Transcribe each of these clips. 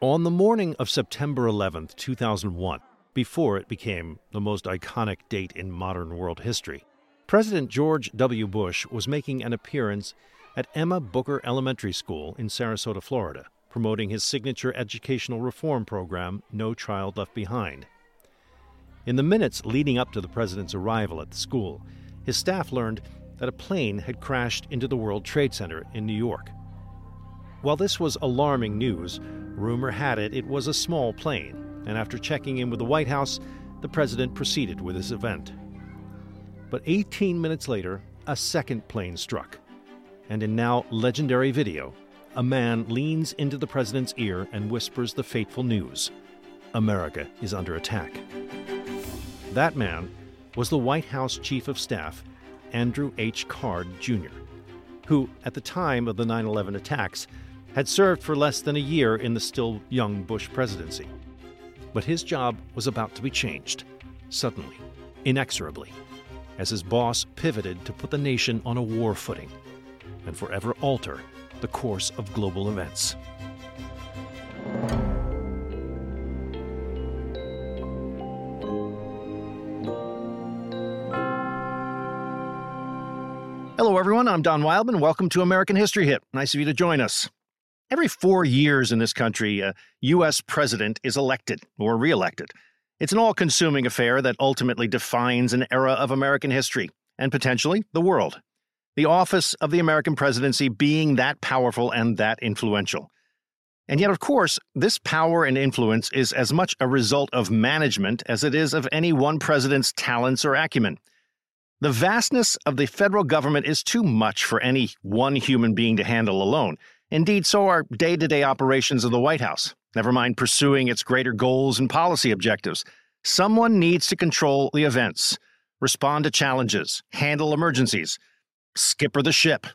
On the morning of September 11th, 2001, before it became the most iconic date in modern world history, President George W. Bush was making an appearance at Emma Booker Elementary School in Sarasota, Florida, promoting his signature educational reform program, No Child Left Behind. In the minutes leading up to the president's arrival at the school, his staff learned that a plane had crashed into the World Trade Center in New York. While this was alarming news, rumor had it it was a small plane, and after checking in with the White House, the president proceeded with his event. But 18 minutes later, a second plane struck. And in now legendary video, a man leans into the president's ear and whispers the fateful news America is under attack. That man was the White House Chief of Staff, Andrew H. Card Jr., who, at the time of the 9 11 attacks, had served for less than a year in the still young Bush presidency. But his job was about to be changed, suddenly, inexorably, as his boss pivoted to put the nation on a war footing and forever alter the course of global events. Hello, everyone. I'm Don Wildman. Welcome to American History Hit. Nice of you to join us. Every four years in this country, a U.S. president is elected or reelected. It's an all consuming affair that ultimately defines an era of American history and potentially the world. The office of the American presidency being that powerful and that influential. And yet, of course, this power and influence is as much a result of management as it is of any one president's talents or acumen. The vastness of the federal government is too much for any one human being to handle alone. Indeed, so are day to day operations of the White House, never mind pursuing its greater goals and policy objectives. Someone needs to control the events, respond to challenges, handle emergencies, skipper the ship.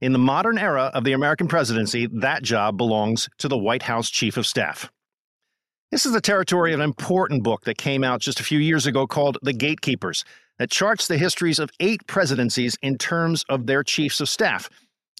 In the modern era of the American presidency, that job belongs to the White House Chief of Staff. This is the territory of an important book that came out just a few years ago called The Gatekeepers that charts the histories of eight presidencies in terms of their chiefs of staff.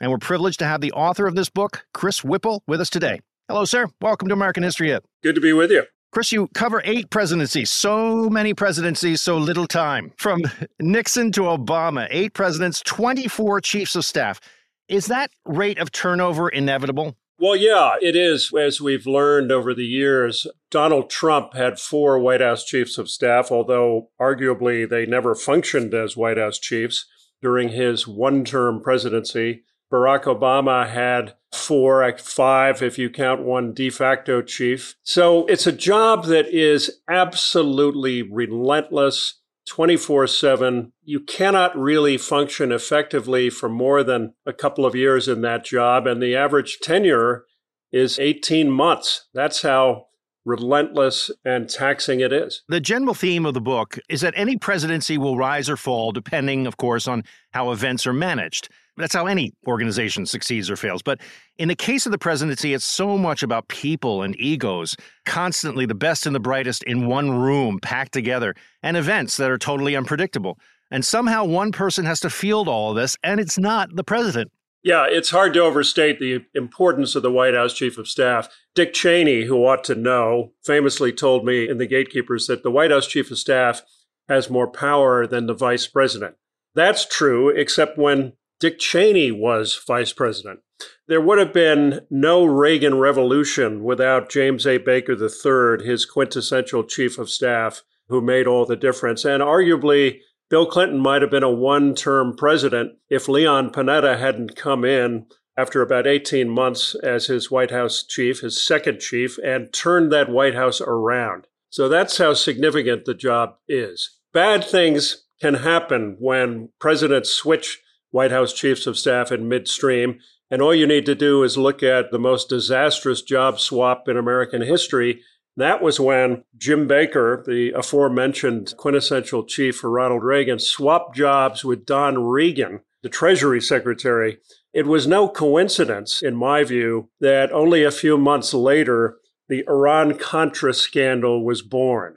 And we're privileged to have the author of this book, Chris Whipple, with us today. Hello, sir. Welcome to American History Hit. Good to be with you. Chris, you cover eight presidencies. So many presidencies, so little time. From Nixon to Obama, eight presidents, 24 chiefs of staff. Is that rate of turnover inevitable? Well, yeah, it is. As we've learned over the years, Donald Trump had four White House chiefs of staff, although arguably they never functioned as White House chiefs during his one term presidency. Barack Obama had four, five if you count one de facto chief. So it's a job that is absolutely relentless 24 7. You cannot really function effectively for more than a couple of years in that job. And the average tenure is 18 months. That's how relentless and taxing it is. The general theme of the book is that any presidency will rise or fall, depending, of course, on how events are managed. That's how any organization succeeds or fails. But in the case of the presidency, it's so much about people and egos, constantly the best and the brightest in one room, packed together, and events that are totally unpredictable. And somehow one person has to field all of this, and it's not the president. Yeah, it's hard to overstate the importance of the White House Chief of Staff. Dick Cheney, who ought to know, famously told me in The Gatekeepers that the White House Chief of Staff has more power than the vice president. That's true, except when Dick Cheney was vice president. There would have been no Reagan Revolution without James A. Baker III, his quintessential chief of staff, who made all the difference. And arguably, Bill Clinton might have been a one term president if Leon Panetta hadn't come in after about 18 months as his White House chief, his second chief, and turned that White House around. So that's how significant the job is. Bad things can happen when presidents switch White House chiefs of staff in midstream. And all you need to do is look at the most disastrous job swap in American history. That was when Jim Baker, the aforementioned quintessential chief for Ronald Reagan, swapped jobs with Don Regan, the Treasury Secretary. It was no coincidence, in my view, that only a few months later, the Iran Contra scandal was born.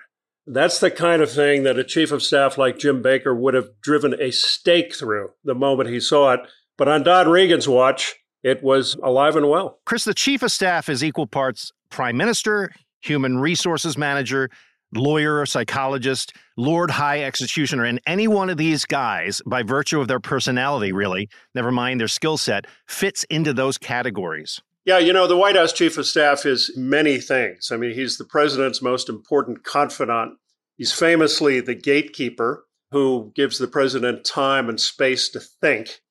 That's the kind of thing that a chief of staff like Jim Baker would have driven a stake through the moment he saw it. But on Don Regan's watch, it was alive and well. Chris, the chief of staff is equal parts prime minister, human resources manager, lawyer, psychologist, Lord High Executioner, and any one of these guys, by virtue of their personality, really, never mind their skill set, fits into those categories. Yeah, you know, the White House chief of staff is many things. I mean, he's the president's most important confidant. He's famously the gatekeeper who gives the president time and space to think.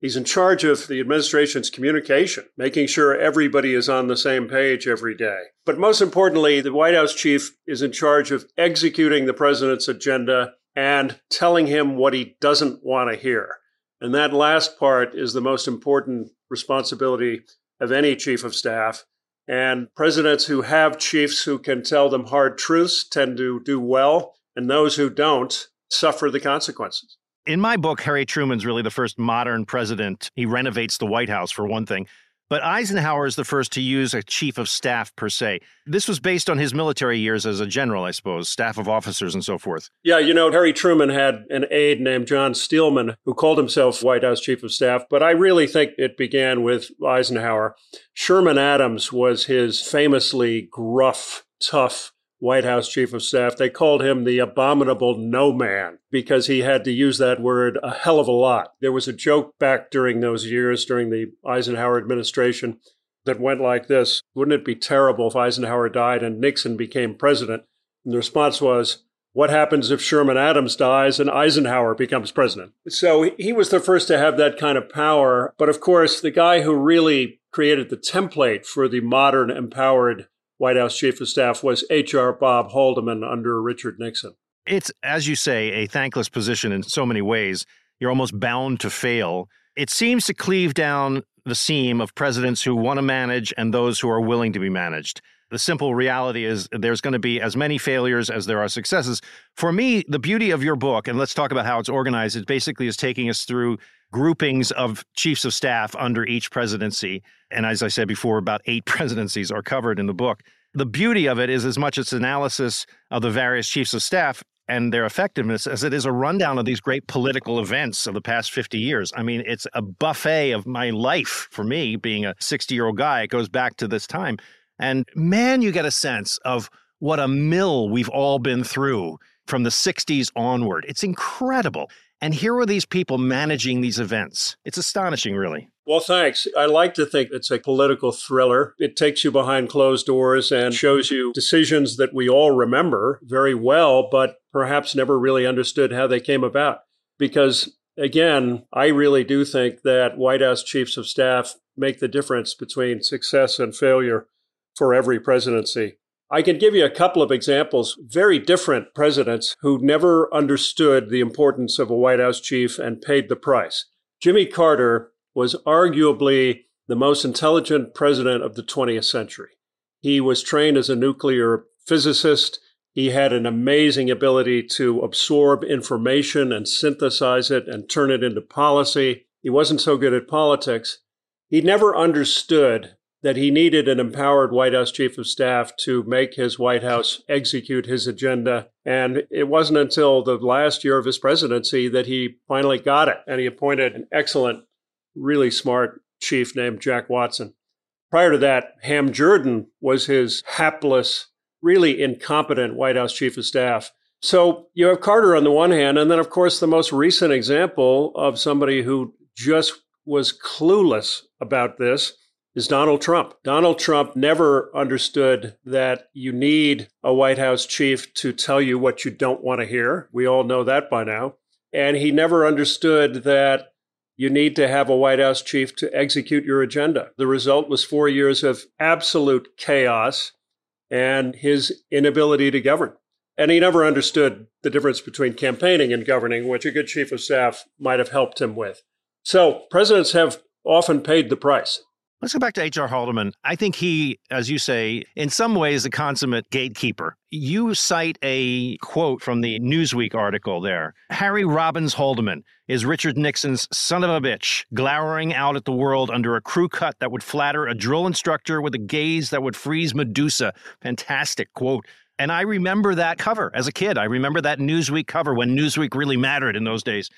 He's in charge of the administration's communication, making sure everybody is on the same page every day. But most importantly, the White House chief is in charge of executing the president's agenda and telling him what he doesn't want to hear. And that last part is the most important responsibility of any chief of staff. And presidents who have chiefs who can tell them hard truths tend to do well, and those who don't suffer the consequences. In my book, Harry Truman's really the first modern president. He renovates the White House, for one thing. But Eisenhower is the first to use a chief of staff per se. This was based on his military years as a general, I suppose, staff of officers and so forth. Yeah, you know, Harry Truman had an aide named John Steelman who called himself White House chief of staff, but I really think it began with Eisenhower. Sherman Adams was his famously gruff, tough White House chief of staff. They called him the abominable no man because he had to use that word a hell of a lot. There was a joke back during those years, during the Eisenhower administration, that went like this Wouldn't it be terrible if Eisenhower died and Nixon became president? And the response was, what happens if Sherman Adams dies and Eisenhower becomes president? So he was the first to have that kind of power. But of course, the guy who really created the template for the modern empowered White House Chief of Staff was H.R. Bob Haldeman under Richard Nixon. It's, as you say, a thankless position in so many ways. You're almost bound to fail. It seems to cleave down the seam of presidents who want to manage and those who are willing to be managed. The simple reality is there's going to be as many failures as there are successes. For me, the beauty of your book, and let's talk about how it's organized, it basically is taking us through groupings of chiefs of staff under each presidency. And as I said before, about eight presidencies are covered in the book. The beauty of it is as much its analysis of the various chiefs of staff and their effectiveness as it is a rundown of these great political events of the past 50 years. I mean, it's a buffet of my life for me, being a 60 year old guy. It goes back to this time. And man, you get a sense of what a mill we've all been through from the 60s onward. It's incredible. And here are these people managing these events. It's astonishing, really. Well, thanks. I like to think it's a political thriller. It takes you behind closed doors and shows you decisions that we all remember very well, but perhaps never really understood how they came about. Because again, I really do think that White House chiefs of staff make the difference between success and failure for every presidency. I can give you a couple of examples, very different presidents who never understood the importance of a White House chief and paid the price. Jimmy Carter was arguably the most intelligent president of the 20th century. He was trained as a nuclear physicist. He had an amazing ability to absorb information and synthesize it and turn it into policy. He wasn't so good at politics. He never understood that he needed an empowered White House chief of staff to make his White House execute his agenda. And it wasn't until the last year of his presidency that he finally got it. And he appointed an excellent, really smart chief named Jack Watson. Prior to that, Ham Jordan was his hapless, really incompetent White House chief of staff. So you have Carter on the one hand, and then, of course, the most recent example of somebody who just was clueless about this is Donald Trump. Donald Trump never understood that you need a White House chief to tell you what you don't want to hear. We all know that by now. And he never understood that you need to have a White House chief to execute your agenda. The result was four years of absolute chaos and his inability to govern. And he never understood the difference between campaigning and governing, which a good chief of staff might have helped him with. So presidents have often paid the price. Let's go back to H.R. Haldeman. I think he, as you say, in some ways, a consummate gatekeeper. You cite a quote from the Newsweek article there. Harry Robbins Haldeman is Richard Nixon's son of a bitch, glowering out at the world under a crew cut that would flatter a drill instructor with a gaze that would freeze Medusa. Fantastic quote. And I remember that cover as a kid. I remember that Newsweek cover when Newsweek really mattered in those days.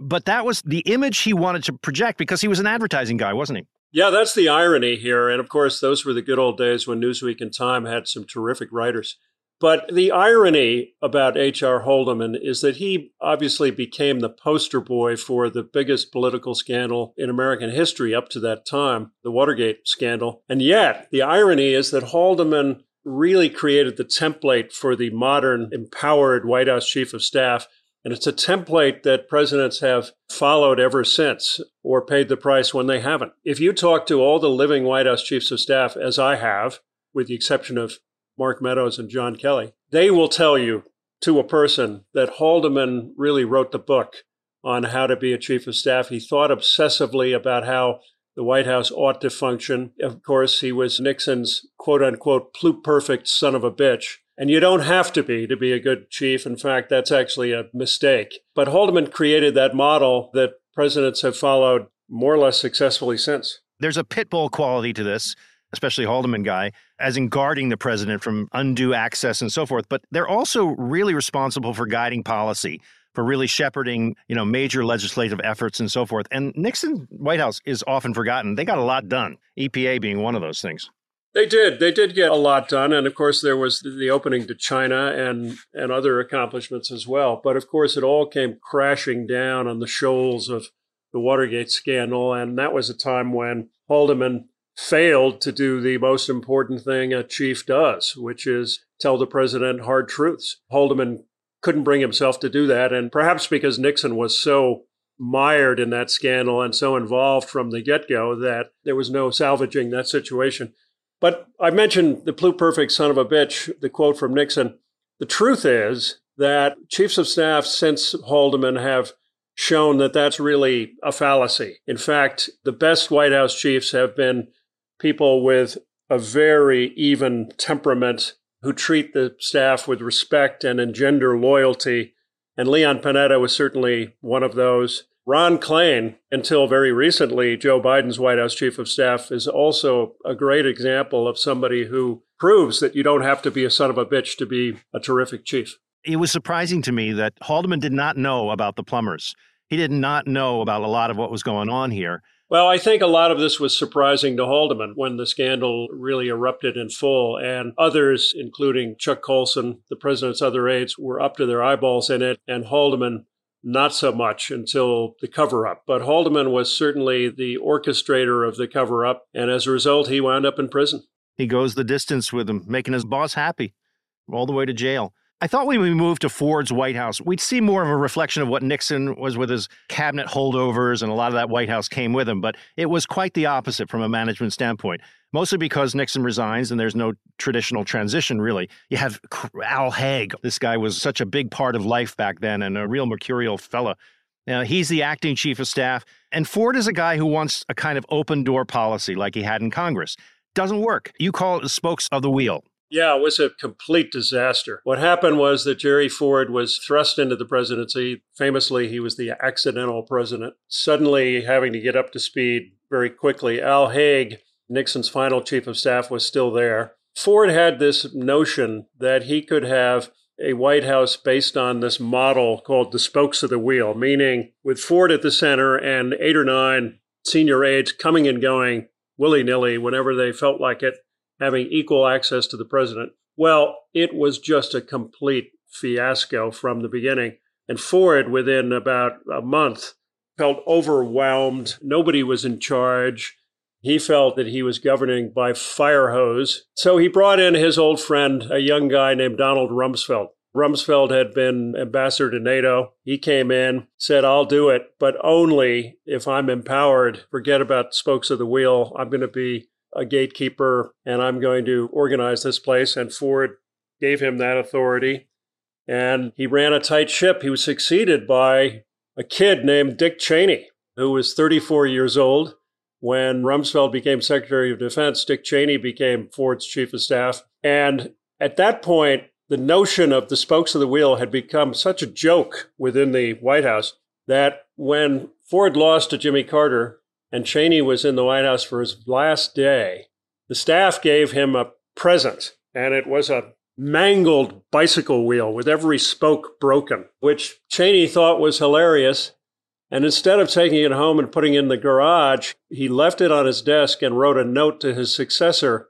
But that was the image he wanted to project because he was an advertising guy, wasn't he? Yeah, that's the irony here. And of course, those were the good old days when Newsweek and Time had some terrific writers. But the irony about H.R. Haldeman is that he obviously became the poster boy for the biggest political scandal in American history up to that time, the Watergate scandal. And yet, the irony is that Haldeman really created the template for the modern, empowered White House chief of staff and it's a template that presidents have followed ever since or paid the price when they haven't. If you talk to all the living White House chiefs of staff, as I have, with the exception of Mark Meadows and John Kelly, they will tell you to a person that Haldeman really wrote the book on how to be a chief of staff. He thought obsessively about how the White House ought to function. Of course, he was Nixon's quote unquote pluperfect son of a bitch and you don't have to be to be a good chief. In fact, that's actually a mistake. But Haldeman created that model that presidents have followed more or less successfully since. There's a pit bull quality to this, especially Haldeman guy, as in guarding the president from undue access and so forth. But they're also really responsible for guiding policy, for really shepherding, you know, major legislative efforts and so forth. And Nixon White House is often forgotten. They got a lot done, EPA being one of those things. They did. They did get a lot done, and of course there was the opening to China and and other accomplishments as well. But of course, it all came crashing down on the shoals of the Watergate scandal, and that was a time when Haldeman failed to do the most important thing a chief does, which is tell the president hard truths. Haldeman couldn't bring himself to do that, and perhaps because Nixon was so mired in that scandal and so involved from the get go that there was no salvaging that situation. But I mentioned the pluperfect son of a bitch, the quote from Nixon. The truth is that chiefs of staff since Haldeman have shown that that's really a fallacy. In fact, the best White House chiefs have been people with a very even temperament who treat the staff with respect and engender loyalty. And Leon Panetta was certainly one of those. Ron Klain, until very recently, Joe Biden's White House chief of staff, is also a great example of somebody who proves that you don't have to be a son of a bitch to be a terrific chief. It was surprising to me that Haldeman did not know about the plumbers. He did not know about a lot of what was going on here. Well, I think a lot of this was surprising to Haldeman when the scandal really erupted in full, and others, including Chuck Colson, the president's other aides, were up to their eyeballs in it, and Haldeman not so much until the cover up. But Haldeman was certainly the orchestrator of the cover up. And as a result, he wound up in prison. He goes the distance with him, making his boss happy, all the way to jail. I thought when we moved to Ford's White House, we'd see more of a reflection of what Nixon was with his cabinet holdovers, and a lot of that White House came with him. But it was quite the opposite from a management standpoint, mostly because Nixon resigns and there's no traditional transition, really. You have Al Haig. This guy was such a big part of life back then and a real mercurial fella. Now, he's the acting chief of staff. And Ford is a guy who wants a kind of open door policy like he had in Congress. Doesn't work. You call it the spokes of the wheel. Yeah, it was a complete disaster. What happened was that Jerry Ford was thrust into the presidency. Famously, he was the accidental president, suddenly having to get up to speed very quickly. Al Haig, Nixon's final chief of staff, was still there. Ford had this notion that he could have a White House based on this model called the spokes of the wheel, meaning with Ford at the center and eight or nine senior aides coming and going willy nilly whenever they felt like it having equal access to the president. Well, it was just a complete fiasco from the beginning. And Ford, within about a month, felt overwhelmed. Nobody was in charge. He felt that he was governing by fire hose. So he brought in his old friend, a young guy named Donald Rumsfeld. Rumsfeld had been ambassador to NATO. He came in, said, I'll do it, but only if I'm empowered. Forget about spokes of the wheel. I'm going to be a gatekeeper and I'm going to organize this place. And Ford gave him that authority. And he ran a tight ship. He was succeeded by a kid named Dick Cheney, who was 34 years old, When Rumsfeld became Secretary of Defense, Dick Cheney became Ford's chief of staff. And at that point, the notion of the spokes of the wheel had become such a joke within the White House that when Ford lost to Jimmy Carter and Cheney was in the White House for his last day, the staff gave him a present, and it was a mangled bicycle wheel with every spoke broken, which Cheney thought was hilarious. And instead of taking it home and putting it in the garage, he left it on his desk and wrote a note to his successor,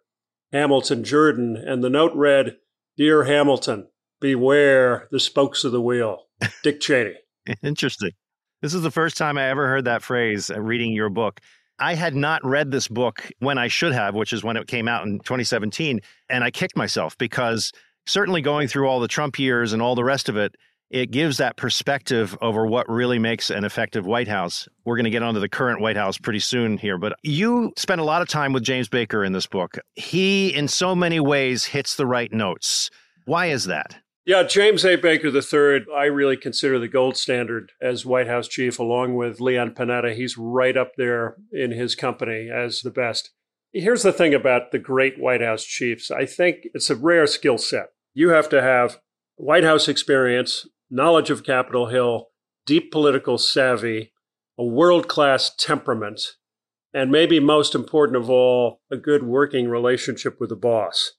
Hamilton Jordan. And the note read, Dear Hamilton, beware the spokes of the wheel. Dick Cheney. Interesting. This is the first time I ever heard that phrase uh, reading your book. I had not read this book when I should have, which is when it came out in 2017. And I kicked myself because certainly going through all the Trump years and all the rest of it, it gives that perspective over what really makes an effective White House. We're going to get onto the current White House pretty soon here, but you spent a lot of time with James Baker in this book. He, in so many ways, hits the right notes. Why is that? Yeah, James A. Baker III, I really consider the gold standard as White House chief, along with Leon Panetta. He's right up there in his company as the best. Here's the thing about the great White House chiefs I think it's a rare skill set. You have to have White House experience, knowledge of Capitol Hill, deep political savvy, a world class temperament, and maybe most important of all, a good working relationship with the boss.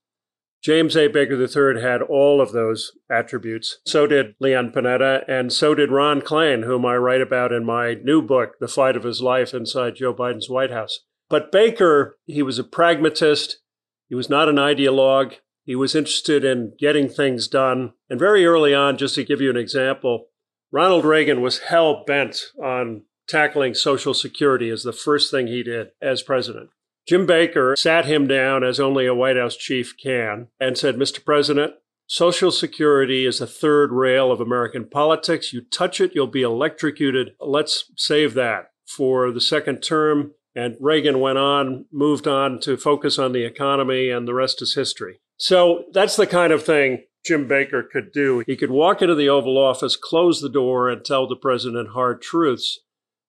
James A. Baker III had all of those attributes. So did Leon Panetta, and so did Ron Klain, whom I write about in my new book, The Fight of His Life Inside Joe Biden's White House. But Baker, he was a pragmatist. He was not an ideologue. He was interested in getting things done. And very early on, just to give you an example, Ronald Reagan was hell bent on tackling Social Security as the first thing he did as president. Jim Baker sat him down as only a White House chief can and said, Mr. President, Social Security is a third rail of American politics. You touch it, you'll be electrocuted. Let's save that for the second term. And Reagan went on, moved on to focus on the economy, and the rest is history. So that's the kind of thing Jim Baker could do. He could walk into the Oval Office, close the door, and tell the president hard truths.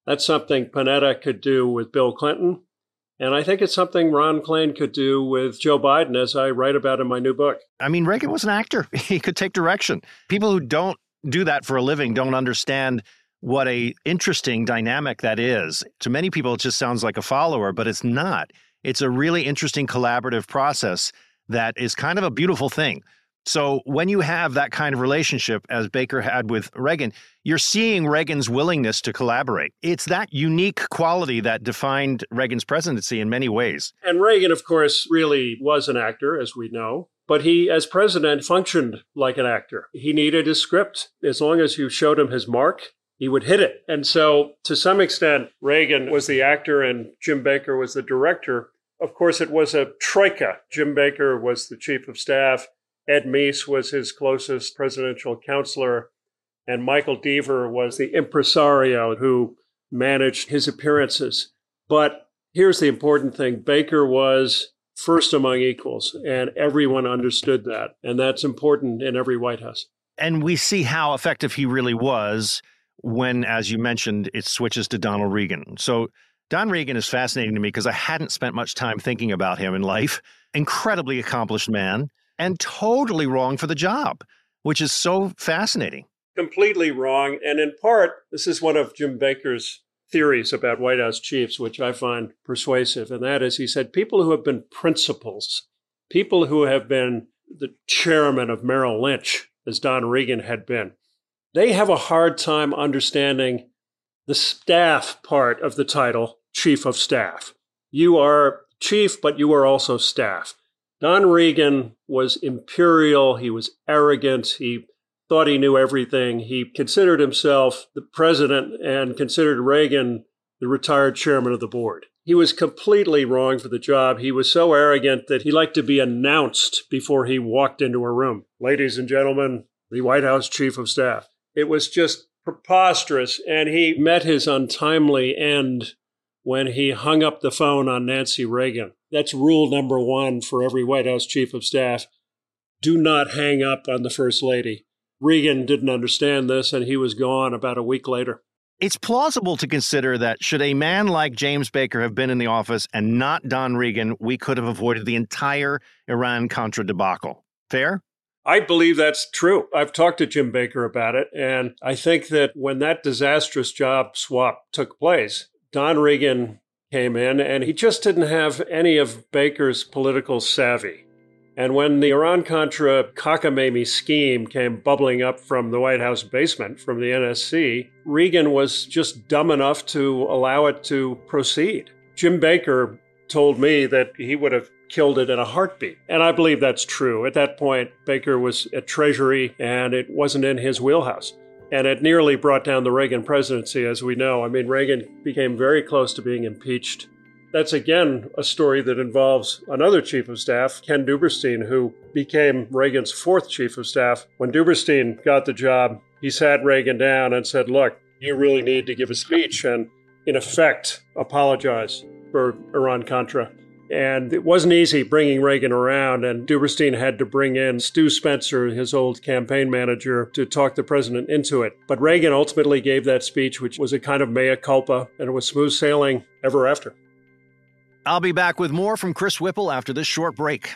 That's something Panetta could do with Bill Clinton. And I think it's something Ron Klain could do with Joe Biden, as I write about in my new book. I mean, Reagan was an actor, he could take direction. People who don't do that for a living don't understand what a interesting dynamic that is. To many people, it just sounds like a follower, but it's not. It's a really interesting collaborative process that is kind of a beautiful thing. So when you have that kind of relationship as Baker had with Reagan, you're seeing Reagan's willingness to collaborate. It's that unique quality that defined Reagan's presidency in many ways. And Reagan, of course, really was an actor, as we know. But he, as president, functioned like an actor. He needed a script. As long as you showed him his mark, he would hit it. And so, to some extent, Reagan was the actor and Jim Baker was the director. Of course, it was a troika. Jim Baker was the chief of staff. Ed Meese was his closest presidential counselor, and Michael Deaver was the impresario who managed his appearances. But here's the important thing Baker was first among equals, and everyone understood that. And that's important in every White House. And we see how effective he really was when, as you mentioned, it switches to Donald Regan. So, Don Regan is fascinating to me because I hadn't spent much time thinking about him in life. Incredibly accomplished man and totally wrong for the job, which is so fascinating. Completely wrong. And in part, this is one of Jim Baker's theories about White House chiefs, which I find persuasive. And that is, he said, people who have been principals, people who have been the chairman of Merrill Lynch, as Don Regan had been, they have a hard time understanding the staff part of the title, chief of staff. You are chief, but you are also staff. Don Regan was imperial. He was arrogant. He thought he knew everything. He considered himself the president and considered Reagan the retired chairman of the board. He was completely wrong for the job. He was so arrogant that he liked to be announced before he walked into a room. Ladies and gentlemen, the White House chief of staff. It was just preposterous. And he met his untimely end when he hung up the phone on Nancy Reagan. That's rule number one for every White House chief of staff. Do not hang up on the First Lady. Reagan didn't understand this, and he was gone about a week later. It's plausible to consider that should a man like James Baker have been in the office and not Don Regan, we could have avoided the entire Iran Contra debacle. Fair? I believe that's true. I've talked to Jim Baker about it, and I think that when that disastrous job swap took place, Don Regan came in and he just didn't have any of Baker's political savvy. And when the Iran Contra cockamamie scheme came bubbling up from the White House basement, from the NSC, Regan was just dumb enough to allow it to proceed. Jim Baker told me that he would have killed it in a heartbeat. And I believe that's true. At that point, Baker was at Treasury and it wasn't in his wheelhouse. And it nearly brought down the Reagan presidency, as we know. I mean, Reagan became very close to being impeached. That's again a story that involves another chief of staff, Ken Duberstein, who became Reagan's fourth chief of staff. When Duberstein got the job, he sat Reagan down and said, Look, you really need to give a speech and, in effect, apologize for Iran Contra. And it wasn't easy bringing Reagan around, and Duberstein had to bring in Stu Spencer, his old campaign manager, to talk the president into it. But Reagan ultimately gave that speech, which was a kind of mea culpa, and it was smooth sailing ever after. I'll be back with more from Chris Whipple after this short break.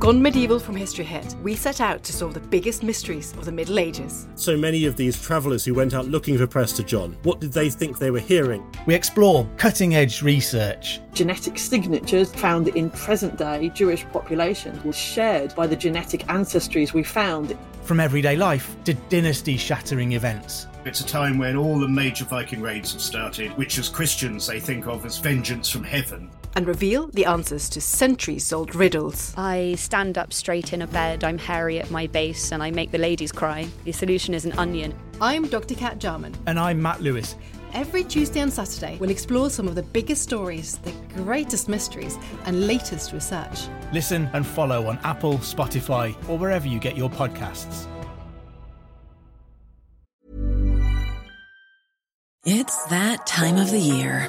Gone Medieval from History Hit, we set out to solve the biggest mysteries of the Middle Ages. So many of these travellers who went out looking for Prester John, what did they think they were hearing? We explore cutting edge research. Genetic signatures found in present day Jewish populations were shared by the genetic ancestries we found. From everyday life to dynasty shattering events. It's a time when all the major Viking raids have started, which as Christians they think of as vengeance from heaven and reveal the answers to centuries old riddles. I stand up straight in a bed, I'm hairy at my base, and I make the ladies cry. The solution is an onion. I'm Dr. Kat Jarman. And I'm Matt Lewis. Every Tuesday and Saturday, we'll explore some of the biggest stories, the greatest mysteries, and latest research. Listen and follow on Apple, Spotify, or wherever you get your podcasts. It's that time of the year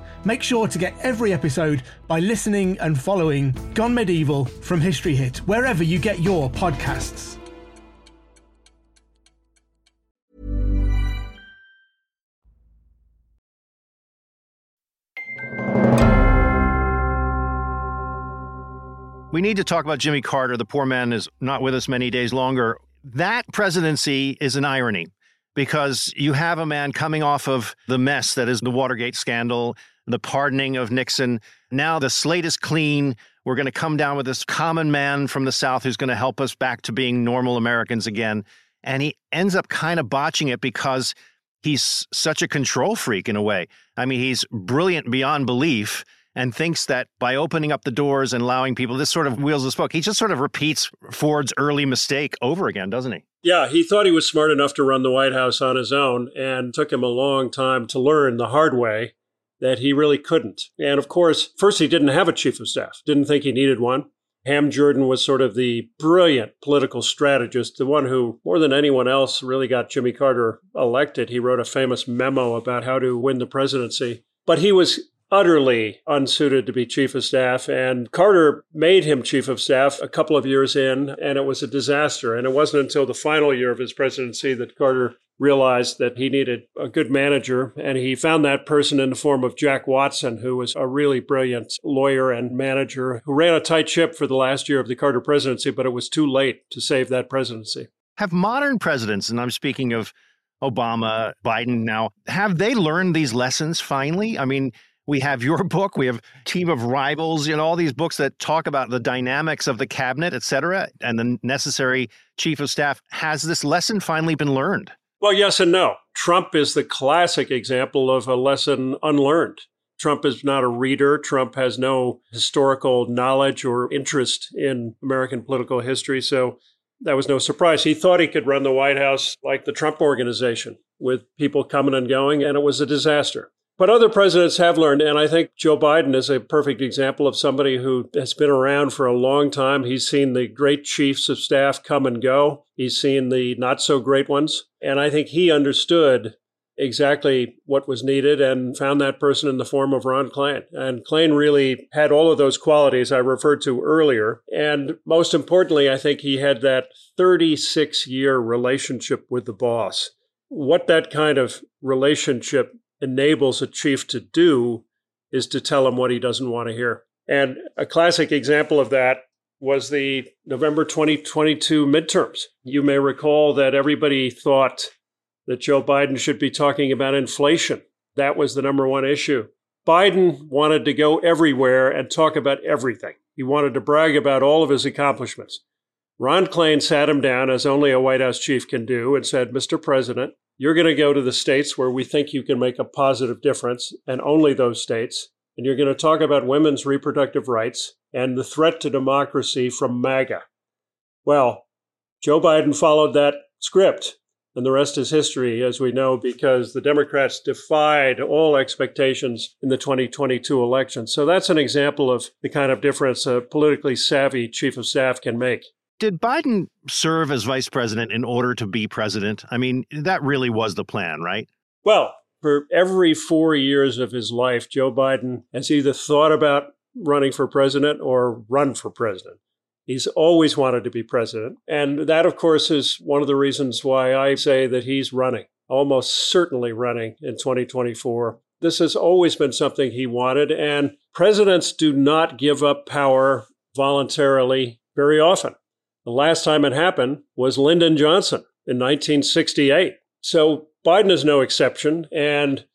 Make sure to get every episode by listening and following Gone Medieval from History Hit, wherever you get your podcasts. We need to talk about Jimmy Carter. The poor man is not with us many days longer. That presidency is an irony because you have a man coming off of the mess that is the Watergate scandal, the pardoning of Nixon. Now the slate is clean. We're going to come down with this common man from the South who's going to help us back to being normal Americans again. And he ends up kind of botching it because he's such a control freak in a way. I mean, he's brilliant beyond belief and thinks that by opening up the doors and allowing people, this sort of wheels the spoke. He just sort of repeats Ford's early mistake over again, doesn't he? Yeah, he thought he was smart enough to run the White House on his own and took him a long time to learn the hard way that he really couldn't. And of course, first he didn't have a chief of staff, didn't think he needed one. Ham Jordan was sort of the brilliant political strategist, the one who, more than anyone else, really got Jimmy Carter elected. He wrote a famous memo about how to win the presidency. But he was utterly unsuited to be chief of staff. And Carter made him chief of staff a couple of years in, and it was a disaster. And it wasn't until the final year of his presidency that Carter realized that he needed a good manager. And he found that person in the form of Jack Watson, who was a really brilliant lawyer and manager who ran a tight ship for the last year of the Carter presidency, but it was too late to save that presidency. Have modern presidents, and I'm speaking of Obama, Biden now, have they learned these lessons finally? I mean, we have your book, we have Team of Rivals, you know, all these books that talk about the dynamics of the cabinet, et cetera, and the necessary chief of staff. Has this lesson finally been learned? Well, yes and no. Trump is the classic example of a lesson unlearned. Trump is not a reader. Trump has no historical knowledge or interest in American political history. So that was no surprise. He thought he could run the White House like the Trump organization with people coming and going, and it was a disaster. But other presidents have learned, and I think Joe Biden is a perfect example of somebody who has been around for a long time. He's seen the great chiefs of staff come and go, he's seen the not so great ones. And I think he understood exactly what was needed and found that person in the form of Ron Klain. And Klain really had all of those qualities I referred to earlier. And most importantly, I think he had that 36 year relationship with the boss. What that kind of relationship enables a chief to do is to tell him what he doesn't want to hear. And a classic example of that was the November 2022 midterms. You may recall that everybody thought that Joe Biden should be talking about inflation. That was the number one issue. Biden wanted to go everywhere and talk about everything. He wanted to brag about all of his accomplishments. Ron Klain sat him down, as only a White House chief can do, and said, Mr. President, you're going to go to the states where we think you can make a positive difference, and only those states. And you're going to talk about women's reproductive rights and the threat to democracy from MAGA. Well, Joe Biden followed that script, and the rest is history, as we know, because the Democrats defied all expectations in the 2022 election. So that's an example of the kind of difference a politically savvy chief of staff can make. Did Biden serve as vice president in order to be president? I mean, that really was the plan, right? Well, for every four years of his life, Joe Biden has either thought about running for president or run for president. He's always wanted to be president. And that, of course, is one of the reasons why I say that he's running, almost certainly running in 2024. This has always been something he wanted. And presidents do not give up power voluntarily very often. The last time it happened was Lyndon Johnson in 1968. So Biden is no exception. And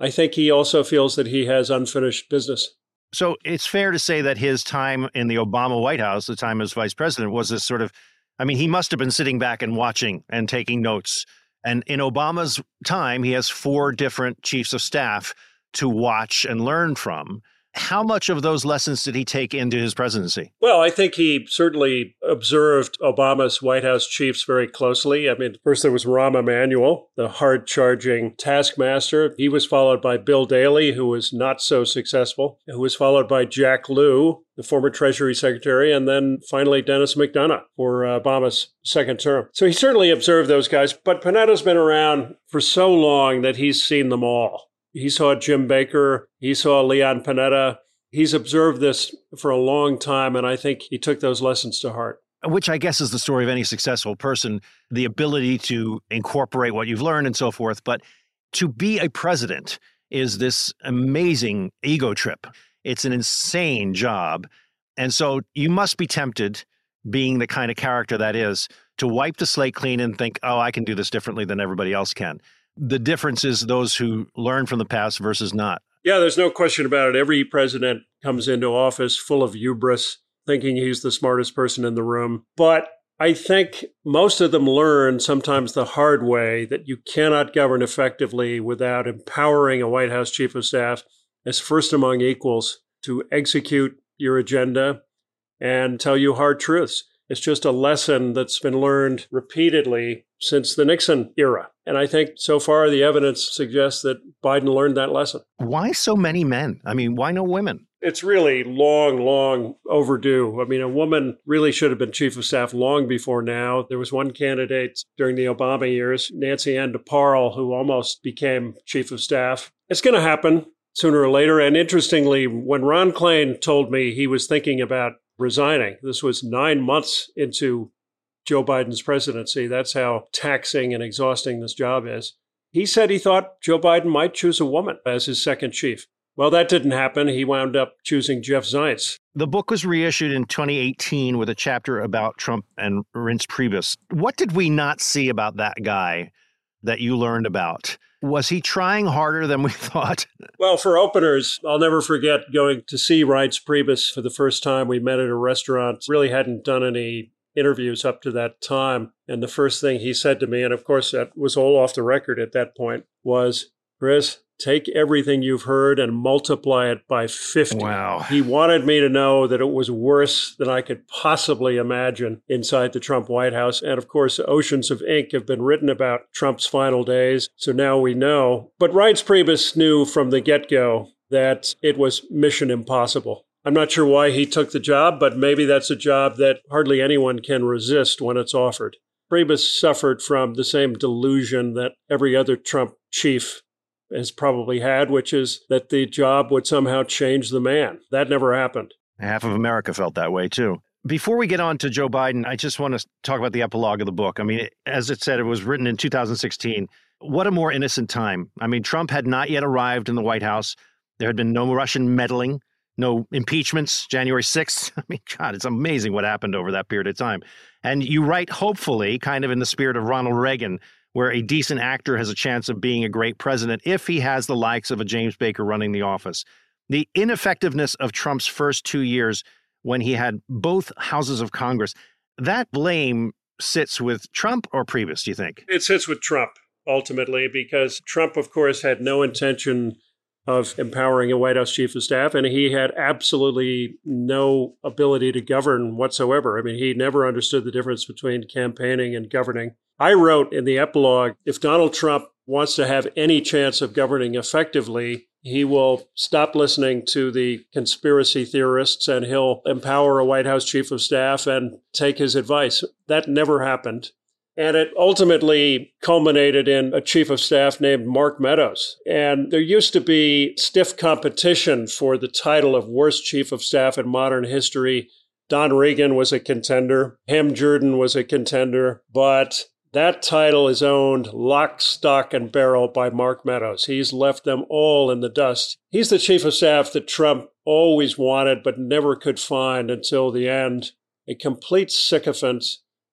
I think he also feels that he has unfinished business. So it's fair to say that his time in the Obama White House, the time as vice president, was this sort of, I mean, he must have been sitting back and watching and taking notes. And in Obama's time, he has four different chiefs of staff to watch and learn from. How much of those lessons did he take into his presidency? Well, I think he certainly observed Obama's White House chiefs very closely. I mean, first there was Rahm Emanuel, the hard charging taskmaster. He was followed by Bill Daley, who was not so successful, who was followed by Jack Lew, the former Treasury Secretary, and then finally Dennis McDonough for uh, Obama's second term. So he certainly observed those guys, but Panetta's been around for so long that he's seen them all. He saw Jim Baker. He saw Leon Panetta. He's observed this for a long time, and I think he took those lessons to heart. Which I guess is the story of any successful person the ability to incorporate what you've learned and so forth. But to be a president is this amazing ego trip. It's an insane job. And so you must be tempted, being the kind of character that is, to wipe the slate clean and think, oh, I can do this differently than everybody else can the difference is those who learn from the past versus not. Yeah, there's no question about it. Every president comes into office full of hubris, thinking he's the smartest person in the room. But I think most of them learn sometimes the hard way that you cannot govern effectively without empowering a White House chief of staff as first among equals to execute your agenda and tell you hard truths. It's just a lesson that's been learned repeatedly since the Nixon era. And I think so far the evidence suggests that Biden learned that lesson. Why so many men? I mean, why no women? It's really long, long overdue. I mean, a woman really should have been chief of staff long before now. There was one candidate during the Obama years, Nancy Ann DeParle, who almost became chief of staff. It's going to happen. sooner or later. And interestingly, when Ron Klain told me he was thinking about resigning, this was nine months into Joe Biden's presidency. That's how taxing and exhausting this job is. He said he thought Joe Biden might choose a woman as his second chief. Well, that didn't happen. He wound up choosing Jeff Zients. The book was reissued in 2018 with a chapter about Trump and Reince Priebus. What did we not see about that guy that you learned about? Was he trying harder than we thought? Well, for openers, I'll never forget going to see Reince Priebus for the first time. We met at a restaurant, really hadn't done any interviews up to that time. And the first thing he said to me, and of course that was all off the record at that point, was, Chris, take everything you've heard and multiply it by 50. Wow. He wanted me to know that it was worse than I could possibly imagine inside the Trump White House. And of course, oceans of ink have been written about Trump's final days. So now we know. But Reince Priebus knew from the get go that it was mission impossible. I'm not sure why he took the job, but maybe that's a job that hardly anyone can resist when it's offered. Priebus suffered from the same delusion that every other Trump chief has probably had, which is that the job would somehow change the man. That never happened. Half of America felt that way too. Before we get on to Joe Biden, I just want to talk about the epilogue of the book. I mean, as it said, it was written in 2016. What a more innocent time. I mean, Trump had not yet arrived in the White House. There had been no Russian meddling no impeachments, January 6th. I mean, God, it's amazing what happened over that period of time. And you write, hopefully, kind of in the spirit of Ronald Reagan, where a decent actor has a chance of being a great president if he has the likes of a James Baker running the office. The ineffectiveness of Trump's first two years when he had both houses of Congress, that blame sits with Trump or Priebus, do you think? It sits with Trump, ultimately, because Trump, of course, had no intention of empowering a White House chief of staff, and he had absolutely no ability to govern whatsoever. I mean, he never understood the difference between campaigning and governing. I wrote in the epilogue if Donald Trump wants to have any chance of governing effectively, he will stop listening to the conspiracy theorists and he'll empower a White House chief of staff and take his advice. That never happened. And it ultimately culminated in a chief of staff named Mark Meadows. And there used to be stiff competition for the title of worst chief of staff in modern history. Don Regan was a contender, Ham Jordan was a contender, but that title is owned lock, stock, and barrel by Mark Meadows. He's left them all in the dust. He's the chief of staff that Trump always wanted but never could find until the end. A complete sycophant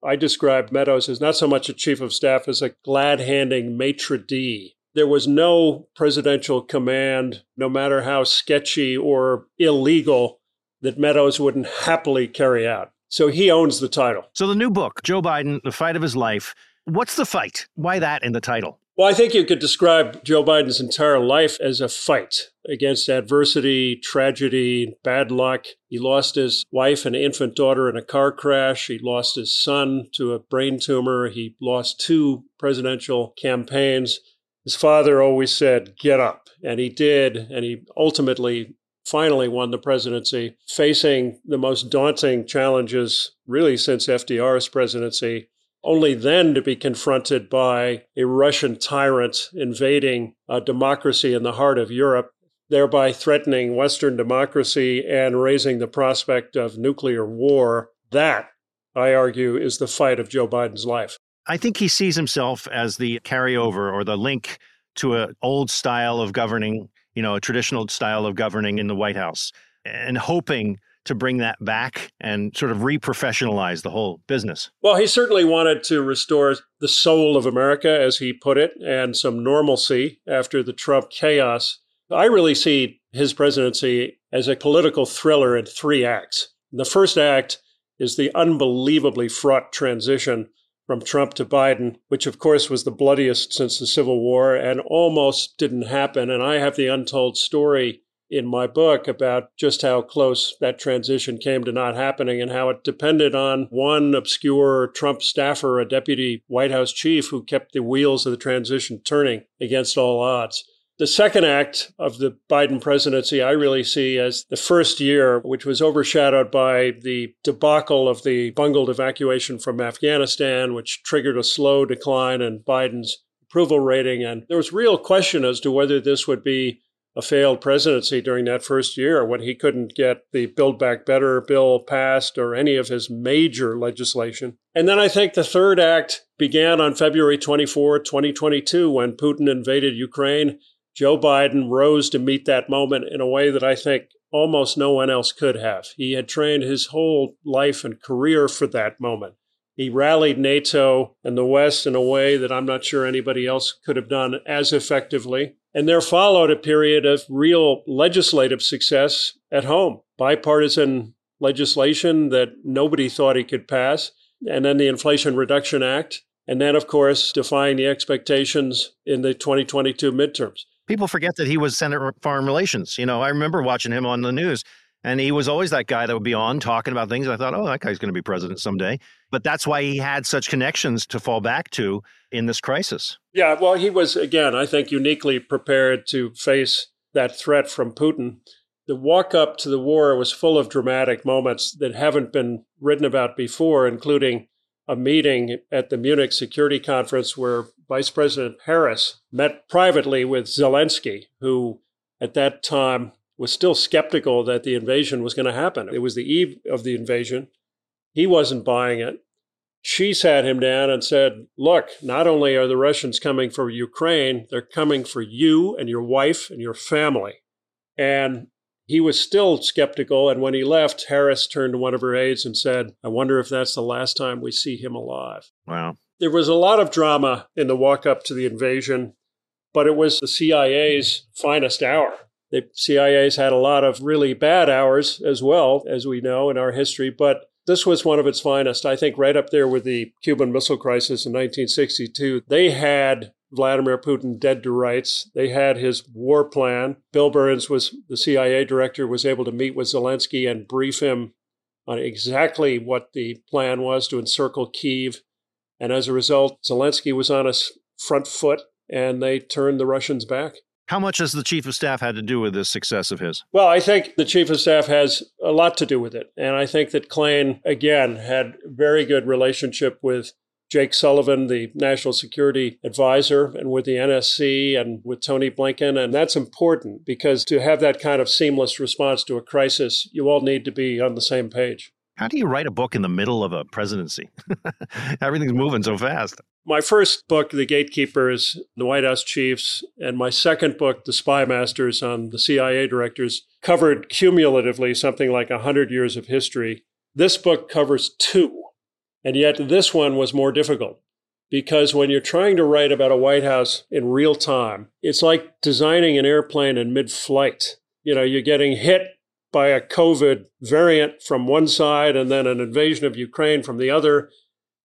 I described Meadows as not so much a chief of staff as a glad handing maitre d'. There was no presidential command, no matter how sketchy or illegal, that Meadows wouldn't happily carry out. So he owns the title. So the new book, Joe Biden, The Fight of His Life. What's the fight? Why that in the title? Well, I think you could describe Joe Biden's entire life as a fight against adversity, tragedy, bad luck. He lost his wife and infant daughter in a car crash. He lost his son to a brain tumor. He lost two presidential campaigns. His father always said, Get up. And he did. And he ultimately finally won the presidency, facing the most daunting challenges really since FDR's presidency only then to be confronted by a Russian tyrant invading a democracy in the heart of Europe, thereby threatening Western democracy and raising the prospect of nuclear war. That, I argue, is the fight of Joe Biden's life. I think he sees himself as the carryover or the link to an old style of governing, you know, a traditional style of governing in the White House, and hoping to bring that back and sort of reprofessionalize the whole business? Well, he certainly wanted to restore the soul of America, as he put it, and some normalcy after the Trump chaos. I really see his presidency as a political thriller in three acts. The first act is the unbelievably fraught transition from Trump to Biden, which of course was the bloodiest since the Civil War and almost didn't happen. And I have the untold story in my book about just how close that transition came to not happening and how it depended on one obscure Trump staffer, a deputy White House chief, who kept the wheels of the transition turning against all odds. The second act of the Biden presidency, I really see as the first year, which was overshadowed by the debacle of the bungled evacuation from Afghanistan, which triggered a slow decline in Biden's approval rating. And there was real question as to whether this would be a failed presidency during that first year when he couldn't get the Build Back Better bill passed or any of his major legislation. And then I think the third act began on February 24, 2022, when Putin invaded Ukraine. Joe Biden rose to meet that moment in a way that I think almost no one else could have. He had trained his whole life and career for that moment. He rallied NATO and the West in a way that I'm not sure anybody else could have done as effectively. And there followed a period of real legislative success at home, bipartisan legislation that nobody thought he could pass, and then the Inflation Reduction Act, and then, of course, defying the expectations in the 2022 midterms. People forget that he was Senator Foreign Relations. You know, I remember watching him on the news, and he was always that guy that would be on talking about things. I thought, oh, that guy's going to be president someday. But that's why he had such connections to fall back to in this crisis. Yeah, well, he was, again, I think, uniquely prepared to face that threat from Putin. The walk up to the war was full of dramatic moments that haven't been written about before, including a meeting at the Munich Security Conference where Vice President Harris met privately with Zelensky, who at that time was still skeptical that the invasion was going to happen. It was the eve of the invasion. He wasn't buying it. She sat him down and said, Look, not only are the Russians coming for Ukraine, they're coming for you and your wife and your family. And he was still skeptical. And when he left, Harris turned to one of her aides and said, I wonder if that's the last time we see him alive. Wow. There was a lot of drama in the walk up to the invasion, but it was the CIA's finest hour. The CIA's had a lot of really bad hours as well, as we know in our history, but this was one of its finest. I think right up there with the Cuban Missile Crisis in 1962. They had Vladimir Putin dead to rights. They had his war plan. Bill Burns was the CIA director, was able to meet with Zelensky and brief him on exactly what the plan was to encircle Kiev. And as a result, Zelensky was on his front foot and they turned the Russians back. How much has the chief of staff had to do with this success of his? Well, I think the chief of staff has a lot to do with it. And I think that Klain, again, had very good relationship with Jake Sullivan, the national security advisor, and with the NSC and with Tony Blinken. And that's important because to have that kind of seamless response to a crisis, you all need to be on the same page. How do you write a book in the middle of a presidency? Everything's moving so fast. My first book, The Gatekeepers, The White House Chiefs, and my second book, The Spy Masters on the CIA directors, covered cumulatively something like 100 years of history. This book covers two. And yet, this one was more difficult because when you're trying to write about a White House in real time, it's like designing an airplane in mid flight. You know, you're getting hit by a COVID variant from one side and then an invasion of Ukraine from the other.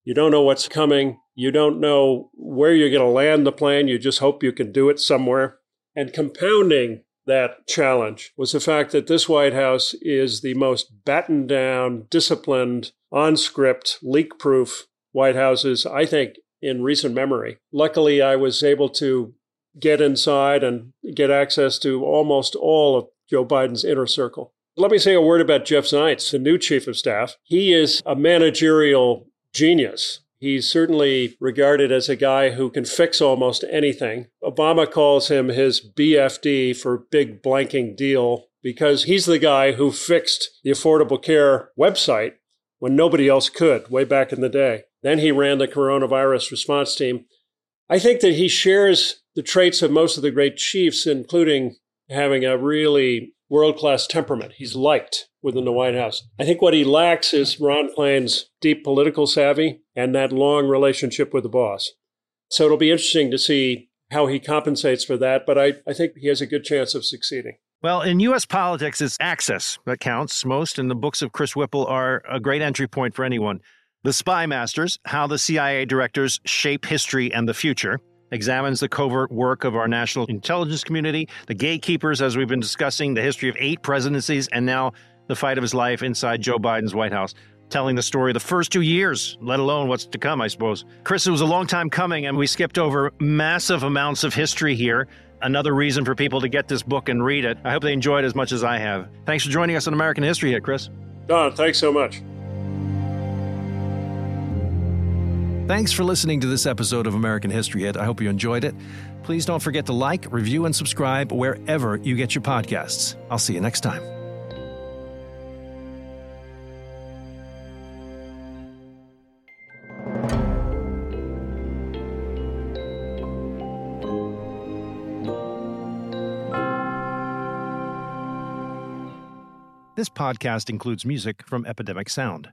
You don't know what's coming. You don't know where you're going to land the plane. You just hope you can do it somewhere. And compounding that challenge was the fact that this White House is the most battened down, disciplined, on script, leak proof White Houses, I think, in recent memory. Luckily, I was able to get inside and get access to almost all of Joe Biden's inner circle. Let me say a word about Jeff Zients, the new chief of staff. He is a managerial genius. He's certainly regarded as a guy who can fix almost anything. Obama calls him his BFD for big blanking deal because he's the guy who fixed the Affordable Care website when nobody else could way back in the day. Then he ran the coronavirus response team. I think that he shares the traits of most of the great chiefs, including having a really world class temperament. He's liked within the White House. I think what he lacks is Ron Klain's deep political savvy and that long relationship with the boss. So it'll be interesting to see how he compensates for that, but I, I think he has a good chance of succeeding. Well, in U.S. politics, it's access that counts most, and the books of Chris Whipple are a great entry point for anyone. The Spy Masters How the CIA Directors Shape History and the Future examines the covert work of our national intelligence community, the gatekeepers, as we've been discussing, the history of eight presidencies, and now the fight of his life inside Joe Biden's White House, telling the story of the first two years, let alone what's to come, I suppose. Chris, it was a long time coming, and we skipped over massive amounts of history here. Another reason for people to get this book and read it. I hope they enjoy it as much as I have. Thanks for joining us on American History Hit, Chris. Don, thanks so much. Thanks for listening to this episode of American History Hit. I hope you enjoyed it. Please don't forget to like, review, and subscribe wherever you get your podcasts. I'll see you next time. This podcast includes music from Epidemic Sound.